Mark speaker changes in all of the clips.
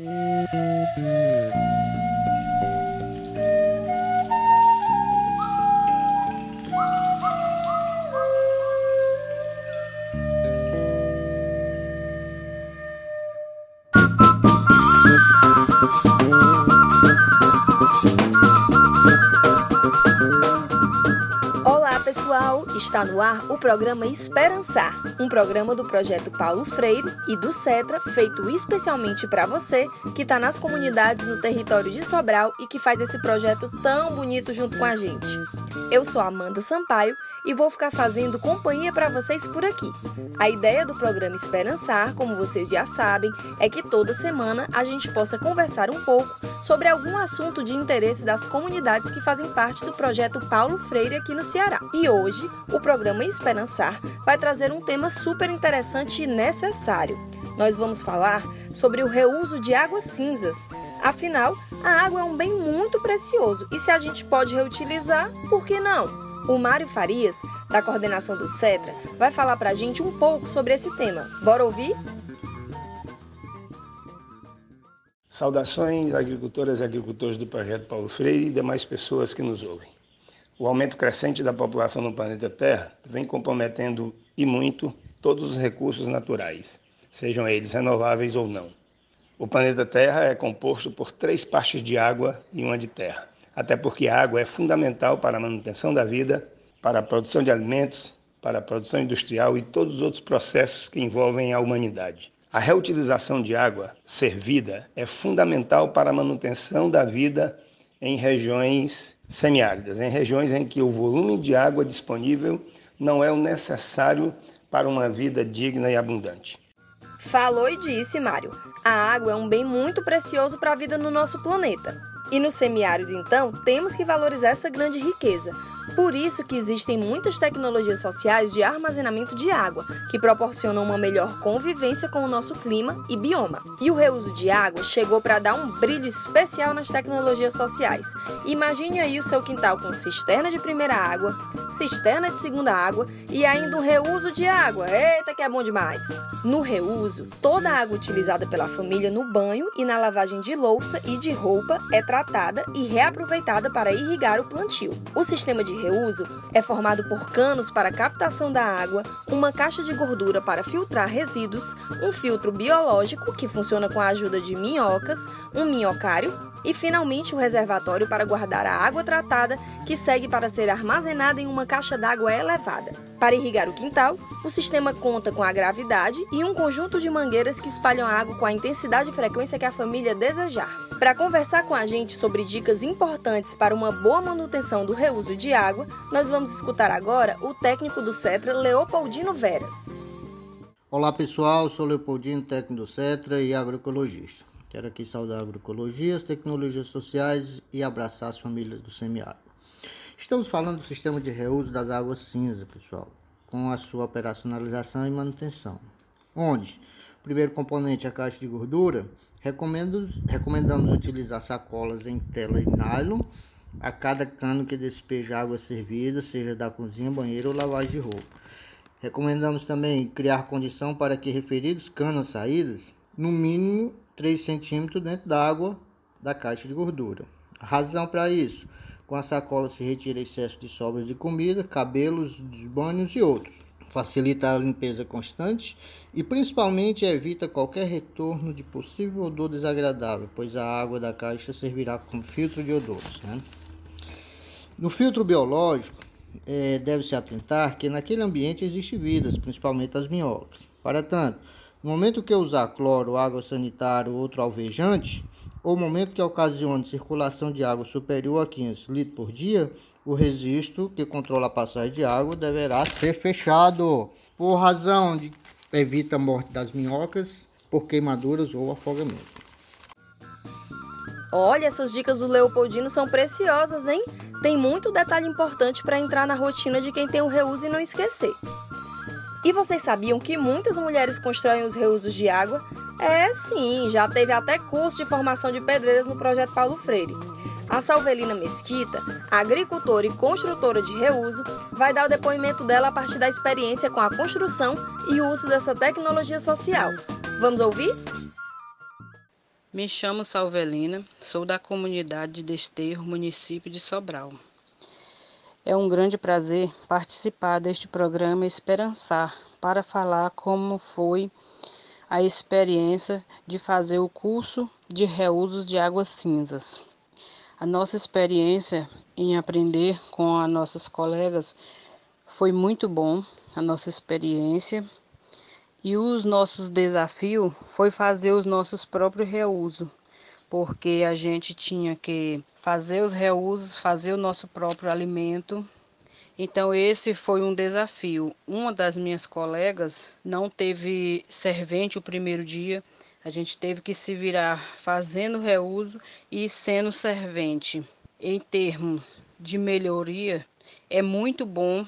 Speaker 1: Está no programa Esperançar, um programa do projeto Paulo Freire e do Cetra, feito especialmente para você que está nas comunidades no território de Sobral e que faz esse projeto tão bonito junto com a gente. Eu sou Amanda Sampaio e vou ficar fazendo companhia para vocês por aqui. A ideia do programa Esperançar, como vocês já sabem, é que toda semana a gente possa conversar um pouco sobre algum assunto de interesse das comunidades que fazem parte do projeto Paulo Freire aqui no Ceará. E hoje o programa Esperançar vai trazer um tema super interessante e necessário. Nós vamos falar sobre o reuso de águas cinzas. Afinal, a água é um bem muito precioso e se a gente pode reutilizar, por que não? O Mário Farias, da coordenação do CETRA, vai falar para a gente um pouco sobre esse tema. Bora ouvir?
Speaker 2: Saudações, agricultoras e agricultores do Projeto Paulo Freire e demais pessoas que nos ouvem. O aumento crescente da população no planeta Terra vem comprometendo e muito todos os recursos naturais, sejam eles renováveis ou não. O planeta Terra é composto por três partes de água e uma de terra, até porque a água é fundamental para a manutenção da vida, para a produção de alimentos, para a produção industrial e todos os outros processos que envolvem a humanidade. A reutilização de água servida é fundamental para a manutenção da vida em regiões semiáridas, em regiões em que o volume de água disponível não é o necessário para uma vida digna e abundante.
Speaker 1: Falou e disse, Mário. A água é um bem muito precioso para a vida no nosso planeta. E no semiárido, então, temos que valorizar essa grande riqueza, por isso que existem muitas tecnologias sociais de armazenamento de água, que proporcionam uma melhor convivência com o nosso clima e bioma. E o reuso de água chegou para dar um brilho especial nas tecnologias sociais. Imagine aí o seu quintal com cisterna de primeira água, cisterna de segunda água e ainda um reuso de água. Eita que é bom demais! No reuso, toda a água utilizada pela família no banho e na lavagem de louça e de roupa é tratada e reaproveitada para irrigar o plantio. O sistema de reuso é formado por canos para captação da água, uma caixa de gordura para filtrar resíduos, um filtro biológico que funciona com a ajuda de minhocas, um minhocário e finalmente o reservatório para guardar a água tratada, que segue para ser armazenada em uma caixa d'água elevada. Para irrigar o quintal, o sistema conta com a gravidade e um conjunto de mangueiras que espalham a água com a intensidade e frequência que a família desejar. Para conversar com a gente sobre dicas importantes para uma boa manutenção do reuso de água, nós vamos escutar agora o técnico do CETRA, Leopoldino Veras.
Speaker 3: Olá pessoal, sou Leopoldino, técnico do CETRA e agroecologista. Quero aqui saudar a agroecologia, as tecnologias sociais e abraçar as famílias do semiárido. Estamos falando do sistema de reuso das águas cinza, pessoal, com a sua operacionalização e manutenção. Onde, primeiro componente, a caixa de gordura, recomendamos utilizar sacolas em tela de nylon a cada cano que despeja água servida, seja da cozinha, banheiro ou lavagem de roupa. Recomendamos também criar condição para que referidos canos saídas, no mínimo 3 centímetros dentro da água da caixa de gordura. A razão para isso, com a sacola se retira excesso de sobras de comida, cabelos, banhos e outros. Facilita a limpeza constante e principalmente evita qualquer retorno de possível odor desagradável, pois a água da caixa servirá como filtro de odores. Né? No filtro biológico, é, deve-se atentar que naquele ambiente existem vidas, principalmente as minhocas. Para tanto, no momento que usar cloro, água sanitária ou outro alvejante, ou momento que ocasione circulação de água superior a 500 litros por dia, o registro que controla a passagem de água deverá ser fechado, por razão de evita a morte das minhocas por queimaduras ou afogamento.
Speaker 1: Olha, essas dicas do Leopoldino são preciosas, hein? Tem muito detalhe importante para entrar na rotina de quem tem o reuso e não esquecer. E vocês sabiam que muitas mulheres constroem os reusos de água? É sim, já teve até curso de formação de pedreiras no projeto Paulo Freire. A Salvelina Mesquita, agricultora e construtora de reuso, vai dar o depoimento dela a partir da experiência com a construção e uso dessa tecnologia social. Vamos ouvir?
Speaker 4: Me chamo Salvelina, sou da comunidade de Desterro, município de Sobral. É um grande prazer participar deste programa Esperançar para falar como foi a experiência de fazer o curso de reuso de águas cinzas. A nossa experiência em aprender com as nossas colegas foi muito bom, a nossa experiência. E os nossos desafios foi fazer os nossos próprios reusos, porque a gente tinha que fazer os reusos, fazer o nosso próprio alimento. Então esse foi um desafio. Uma das minhas colegas não teve servente o primeiro dia, a gente teve que se virar fazendo reuso e sendo servente. Em termos de melhoria, é muito bom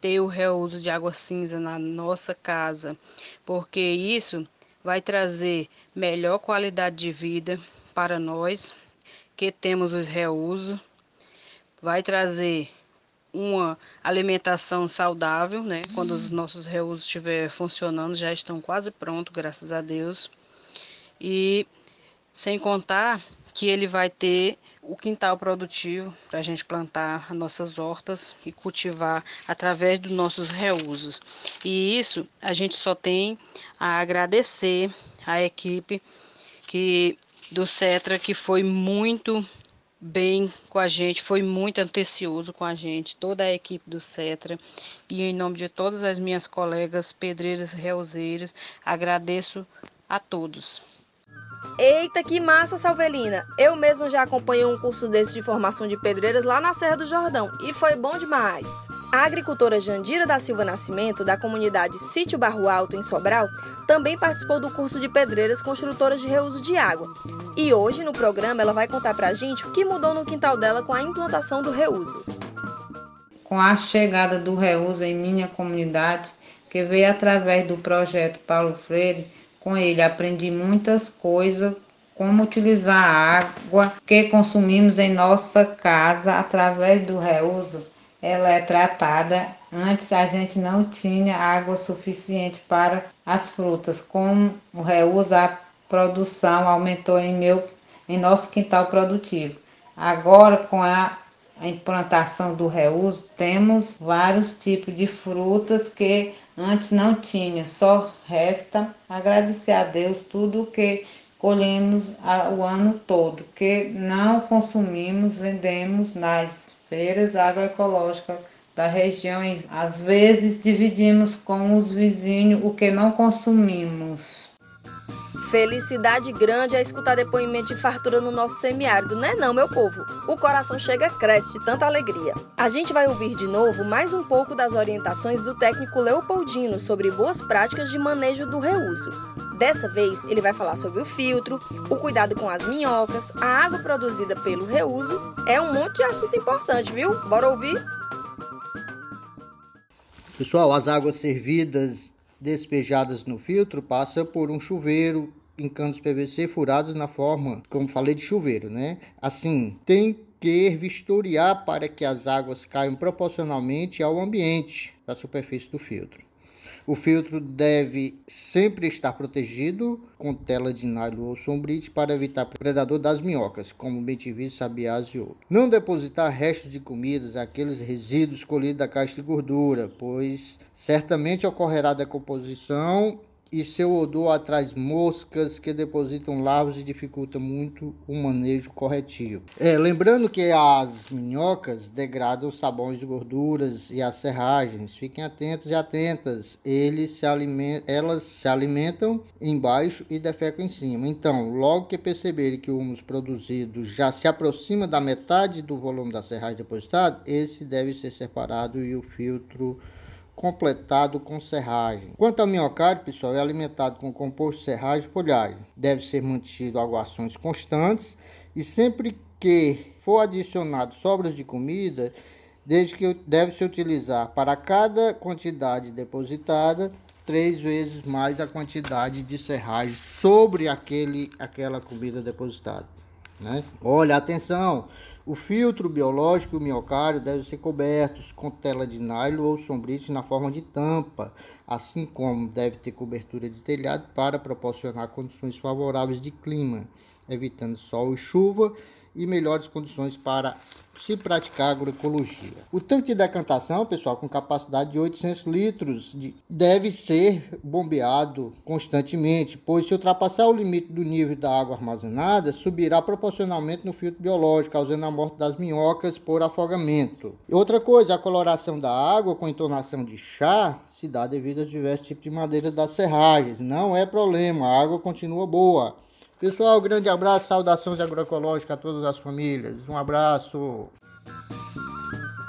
Speaker 4: ter o reuso de água cinza na nossa casa, porque isso vai trazer melhor qualidade de vida para nós que temos os reusos, vai trazer uma alimentação saudável, né? Quando os nossos reusos estiver funcionando, já estão quase prontos, graças a Deus. E sem contar que ele vai ter o quintal produtivo para a gente plantar as nossas hortas e cultivar através dos nossos reusos. E isso a gente só tem a agradecer à equipe que do Cetra que foi muito bem com a gente, foi muito antecioso com a gente, toda a equipe do Cetra. E em nome de todas as minhas colegas pedreiras reuseiras, agradeço a todos.
Speaker 1: Eita, que massa, Salvelina! Eu mesmo já acompanhei um curso desse de formação de pedreiras lá na Serra do Jordão e foi bom demais. A agricultora Jandira da Silva Nascimento, da comunidade Sítio Barro Alto, em Sobral, também participou do curso de pedreiras construtoras de reuso de água. E hoje, no programa, ela vai contar pra gente o que mudou no quintal dela com a implantação do reuso.
Speaker 5: Com a chegada do reuso em minha comunidade, que veio através do projeto Paulo Freire, com ele aprendi muitas coisas, como utilizar a água que consumimos em nossa casa através do reuso. Ela é tratada. Antes a gente não tinha água suficiente para as frutas. Com o reuso, a produção aumentou em, meu, em nosso quintal produtivo. Agora, com a implantação do reuso, temos vários tipos de frutas que Antes não tinha, só resta agradecer a Deus tudo que colhemos o ano todo, que não consumimos, vendemos nas feiras agroecológicas da região. Às vezes dividimos com os vizinhos o que não consumimos.
Speaker 1: Felicidade grande é escutar depoimento de fartura no nosso semiárido, né não, meu povo? O coração chega cresce de tanta alegria. A gente vai ouvir de novo mais um pouco das orientações do técnico Leopoldino sobre boas práticas de manejo do reuso. Dessa vez, ele vai falar sobre o filtro, o cuidado com as minhocas, a água produzida pelo reuso. É um monte de assunto importante, viu? Bora ouvir?
Speaker 3: Pessoal, as águas servidas despejadas no filtro passam por um chuveiro em canos PVC furados na forma, como falei, de chuveiro, né? Assim, tem que vistoriar para que as águas caiam proporcionalmente ao ambiente da superfície do filtro. O filtro deve sempre estar protegido com tela de nylon ou sombrite para evitar predador das minhocas, como bentivis, sabiás e outros. Não depositar restos de comidas, aqueles resíduos colhidos da caixa de gordura, pois certamente ocorrerá decomposição e seu odor atrai moscas que depositam larvas e dificulta muito o manejo corretivo. É, lembrando que as minhocas degradam sabões gorduras e as serragens. Fiquem atentos e atentas. Eles se alimentam, elas se alimentam embaixo e defecam em cima. Então, logo que perceberem que o humus produzido já se aproxima da metade do volume da serragem depositada, esse deve ser separado e o filtro completado com serragem. Quanto ao minhocário, pessoal, é alimentado com composto serragem e folhagem. Deve ser mantido aguações constantes e sempre que for adicionado sobras de comida, desde que deve se utilizar para cada quantidade depositada três vezes mais a quantidade de serragem sobre aquele, aquela comida depositada. Né? Olha, atenção! O filtro biológico e o miocárdio devem ser cobertos com tela de nylon ou sombrite na forma de tampa, assim como deve ter cobertura de telhado para proporcionar condições favoráveis de clima. evitando sol e chuva e melhores condições para se praticar agroecologia. O tanque de decantação, pessoal, com capacidade de 800 litros, deve ser bombeado constantemente, pois se ultrapassar o limite do nível da água armazenada, subirá proporcionalmente no filtro biológico, causando a morte das minhocas por afogamento. Outra coisa, a coloração da água com entonação de chá se dá devido a diversos tipos de madeira das serragens. Não é problema, a água continua boa. Pessoal, grande abraço, saudações agroecológicas a todas as famílias. Um abraço.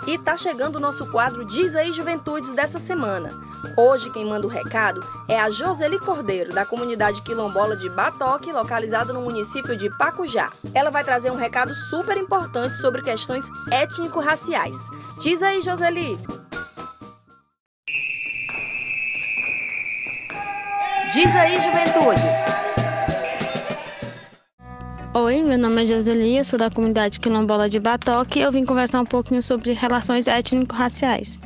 Speaker 1: E tá chegando o nosso quadro Diz aí Juventudes dessa semana. Hoje quem manda o recado é a Joseli Cordeiro, da comunidade quilombola de Batoque, localizada no município de Pacujá. Ela vai trazer um recado super importante sobre questões étnico-raciais. Diz aí, Joseli! Diz aí, Juventudes!
Speaker 6: Oi, meu nome é Joseli, eu sou da comunidade quilombola de Batoque e eu vim conversar um pouquinho sobre relações étnico-raciais.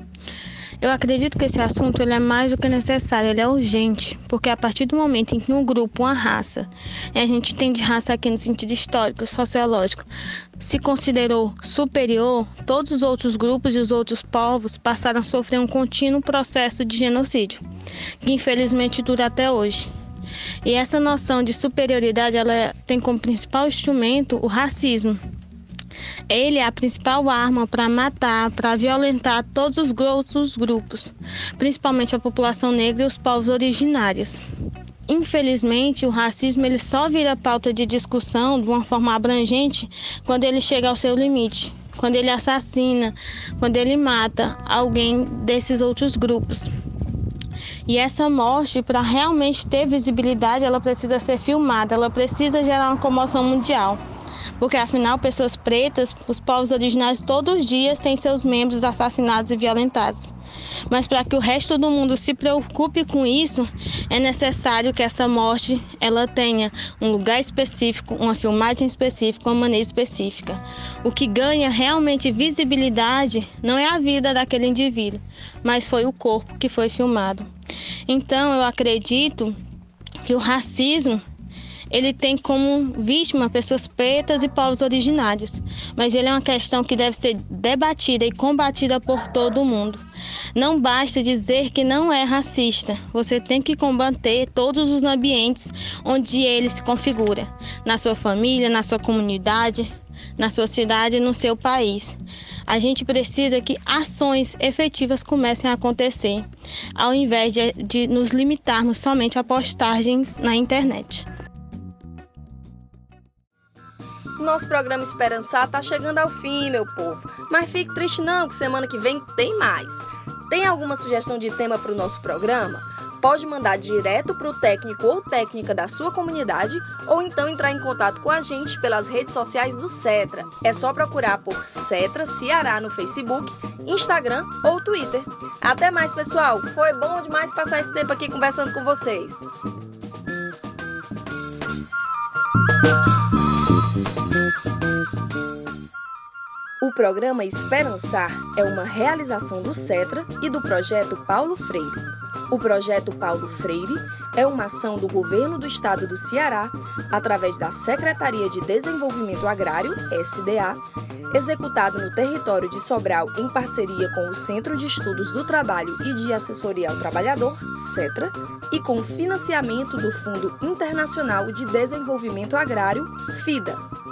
Speaker 6: Eu acredito que esse assunto ele é mais do que necessário, ele é urgente, porque a partir do momento em que um grupo, uma raça, e a gente tem de raça aqui no sentido histórico, sociológico, se considerou superior, todos os outros grupos e os outros povos passaram a sofrer um contínuo processo de genocídio, que infelizmente dura até hoje. E essa noção de superioridade, ela tem como principal instrumento o racismo. Ele é a principal arma para matar, para violentar todos os outros grupos, principalmente a população negra e os povos originários. Infelizmente, o racismo ele só vira pauta de discussão de uma forma abrangente quando ele chega ao seu limite, quando ele assassina, quando ele mata alguém desses outros grupos. E essa morte, para realmente ter visibilidade, ela precisa ser filmada, ela precisa gerar uma comoção mundial. Porque afinal, pessoas pretas, os povos originários, todos os dias têm seus membros assassinados e violentados. Mas para que o resto do mundo se preocupe com isso, é necessário que essa morte ela tenha um lugar específico, uma filmagem específica, uma maneira específica. O que ganha realmente visibilidade não é a vida daquele indivíduo, mas foi o corpo que foi filmado. Então, eu acredito que o racismo ele tem como vítima pessoas pretas e povos originários, mas ele é uma questão que deve ser debatida e combatida por todo mundo. Não basta dizer que não é racista, você tem que combater todos os ambientes onde ele se configura, na sua família, na sua comunidade, na sua cidade e no seu país. A gente precisa que ações efetivas comecem a acontecer, ao invés de, de nos limitarmos somente a postagens na internet.
Speaker 1: Nosso programa Esperançar tá chegando ao fim, meu povo. Mas fique triste não, que semana que vem tem mais. Tem alguma sugestão de tema para o nosso programa? Pode mandar direto para o técnico ou técnica da sua comunidade ou então entrar em contato com a gente pelas redes sociais do Cetra. É só procurar por Cetra Ceará no Facebook, Instagram ou Twitter. Até mais, pessoal! Foi bom demais passar esse tempo aqui conversando com vocês. O programa Esperançar é uma realização do CETRA e do projeto Paulo Freire. O projeto Paulo Freire é uma ação do governo do estado do Ceará, através da Secretaria de Desenvolvimento Agrário, SDA, executado no território de Sobral em parceria com o Centro de Estudos do Trabalho e de Assessoria ao Trabalhador, CETRA, e com financiamento do Fundo Internacional de Desenvolvimento Agrário, FIDA.